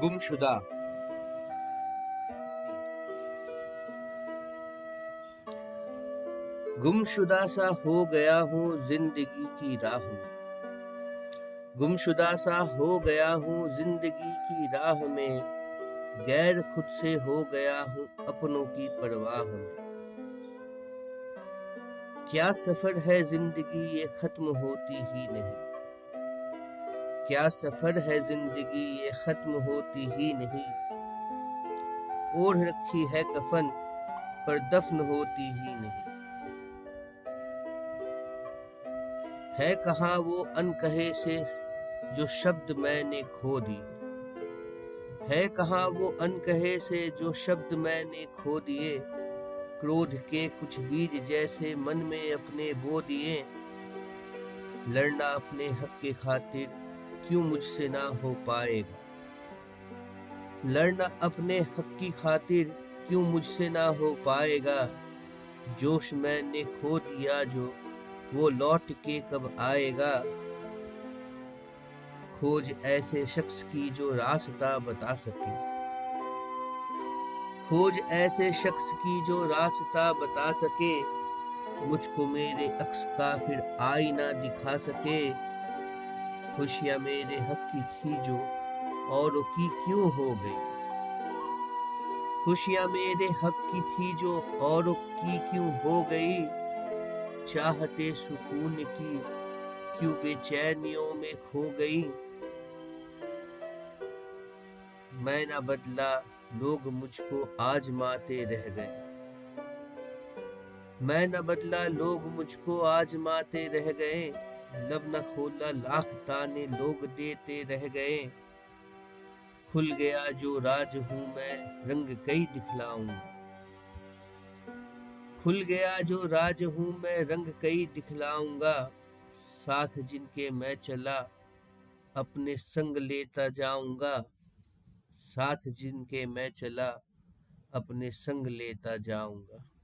गुमशुदा गुमशुदा सा हो गया हूँ ज़िंदगी की राह में गुमशुदा सा हो गया हूँ ज़िंदगी की राह में गैर खुद से हो गया हूँ अपनों की परवाह में क्या सफ़र है ज़िंदगी ये खत्म होती ही नहीं क्या सफ़र है ज़िंदगी? ये खत्म होती ही नहीं। ओढ़ रखी है कफन, पर दफन होती ही नहीं। है कहा वो अनकहे से जो शब्द मैंने खो दिए? है कहा वो अनकहे से जो शब्द मैंने खो दिए? क्रोध के कुछ बीज जैसे मन में अपने बो दिए। लड़ना अपने हक के खातिर क्यों मुझसे ना हो पाएगा? लड़ना अपने हक की खातिर क्यों मुझसे ना हो पाएगा? जोश मैंने खो दिया जो वो लौट के कब आएगा? खोज ऐसे शख्स की जो रास्ता बता सके। खोज ऐसे शख्स की जो रास्ता बता सके। मुझको मेरे अक्स का फिर आईना दिखा सके। खुशियाँ मेरे हक की थी जो और की क्यों हो गई? खुशियाँ मेरे हक की थी जो और की क्यों हो गई? चाहते सुकून की क्यों बेचैनियों में खो गई? मैं ना बदला, लोग मुझको आजमाते रह गए। मैं न बदला, लोग मुझको आजमाते रह गए। लब न खोला लाख ताने लोग देते रह गए। खुल गया जो राज हूँ मैं, रंग कई दिखलाऊँगा। खुल गया जो राज हूँ मैं, रंग कई दिखलाऊँगा। साथ जिनके मैं चला, अपने संग लेता जाऊँगा। साथ जिनके मैं चला, अपने संग लेता जाऊँगा।